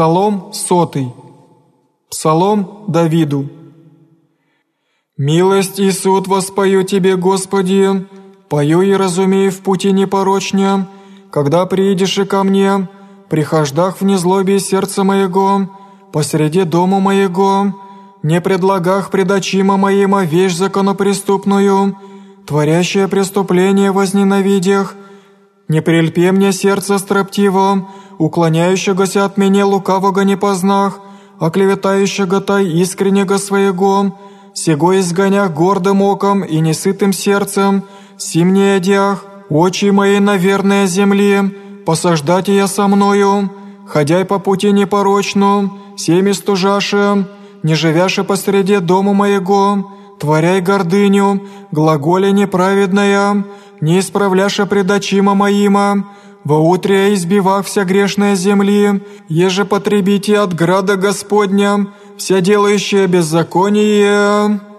Псалом сотый. Псалом Давиду. «Милость и суд воспою Тебе, Господи, пою и разумею в пути непорочне, когда приидешь и ко мне, прихождах в незлобе сердца моего, посреди дома моего, не предлагах предочима моима вещь законопреступную, творящее преступление возненавидях, не прельпе мне сердце строптиво, уклоняющегося от меня лукавого не познах, оклеветающего тай искреннего своего, сего изгонях гордым оком и несытым сердцем, сим не одях, очи мои на верной земле, посаждать я со мною, ходяй по пути непорочну, всеми стужаши, не живяши посреди дома моего, творяй гордыню, глаголе неправедная, не исправляша предочима моима, во утре избивав вся грешная земли, еже потребите от града Господня, вся делающая беззаконие».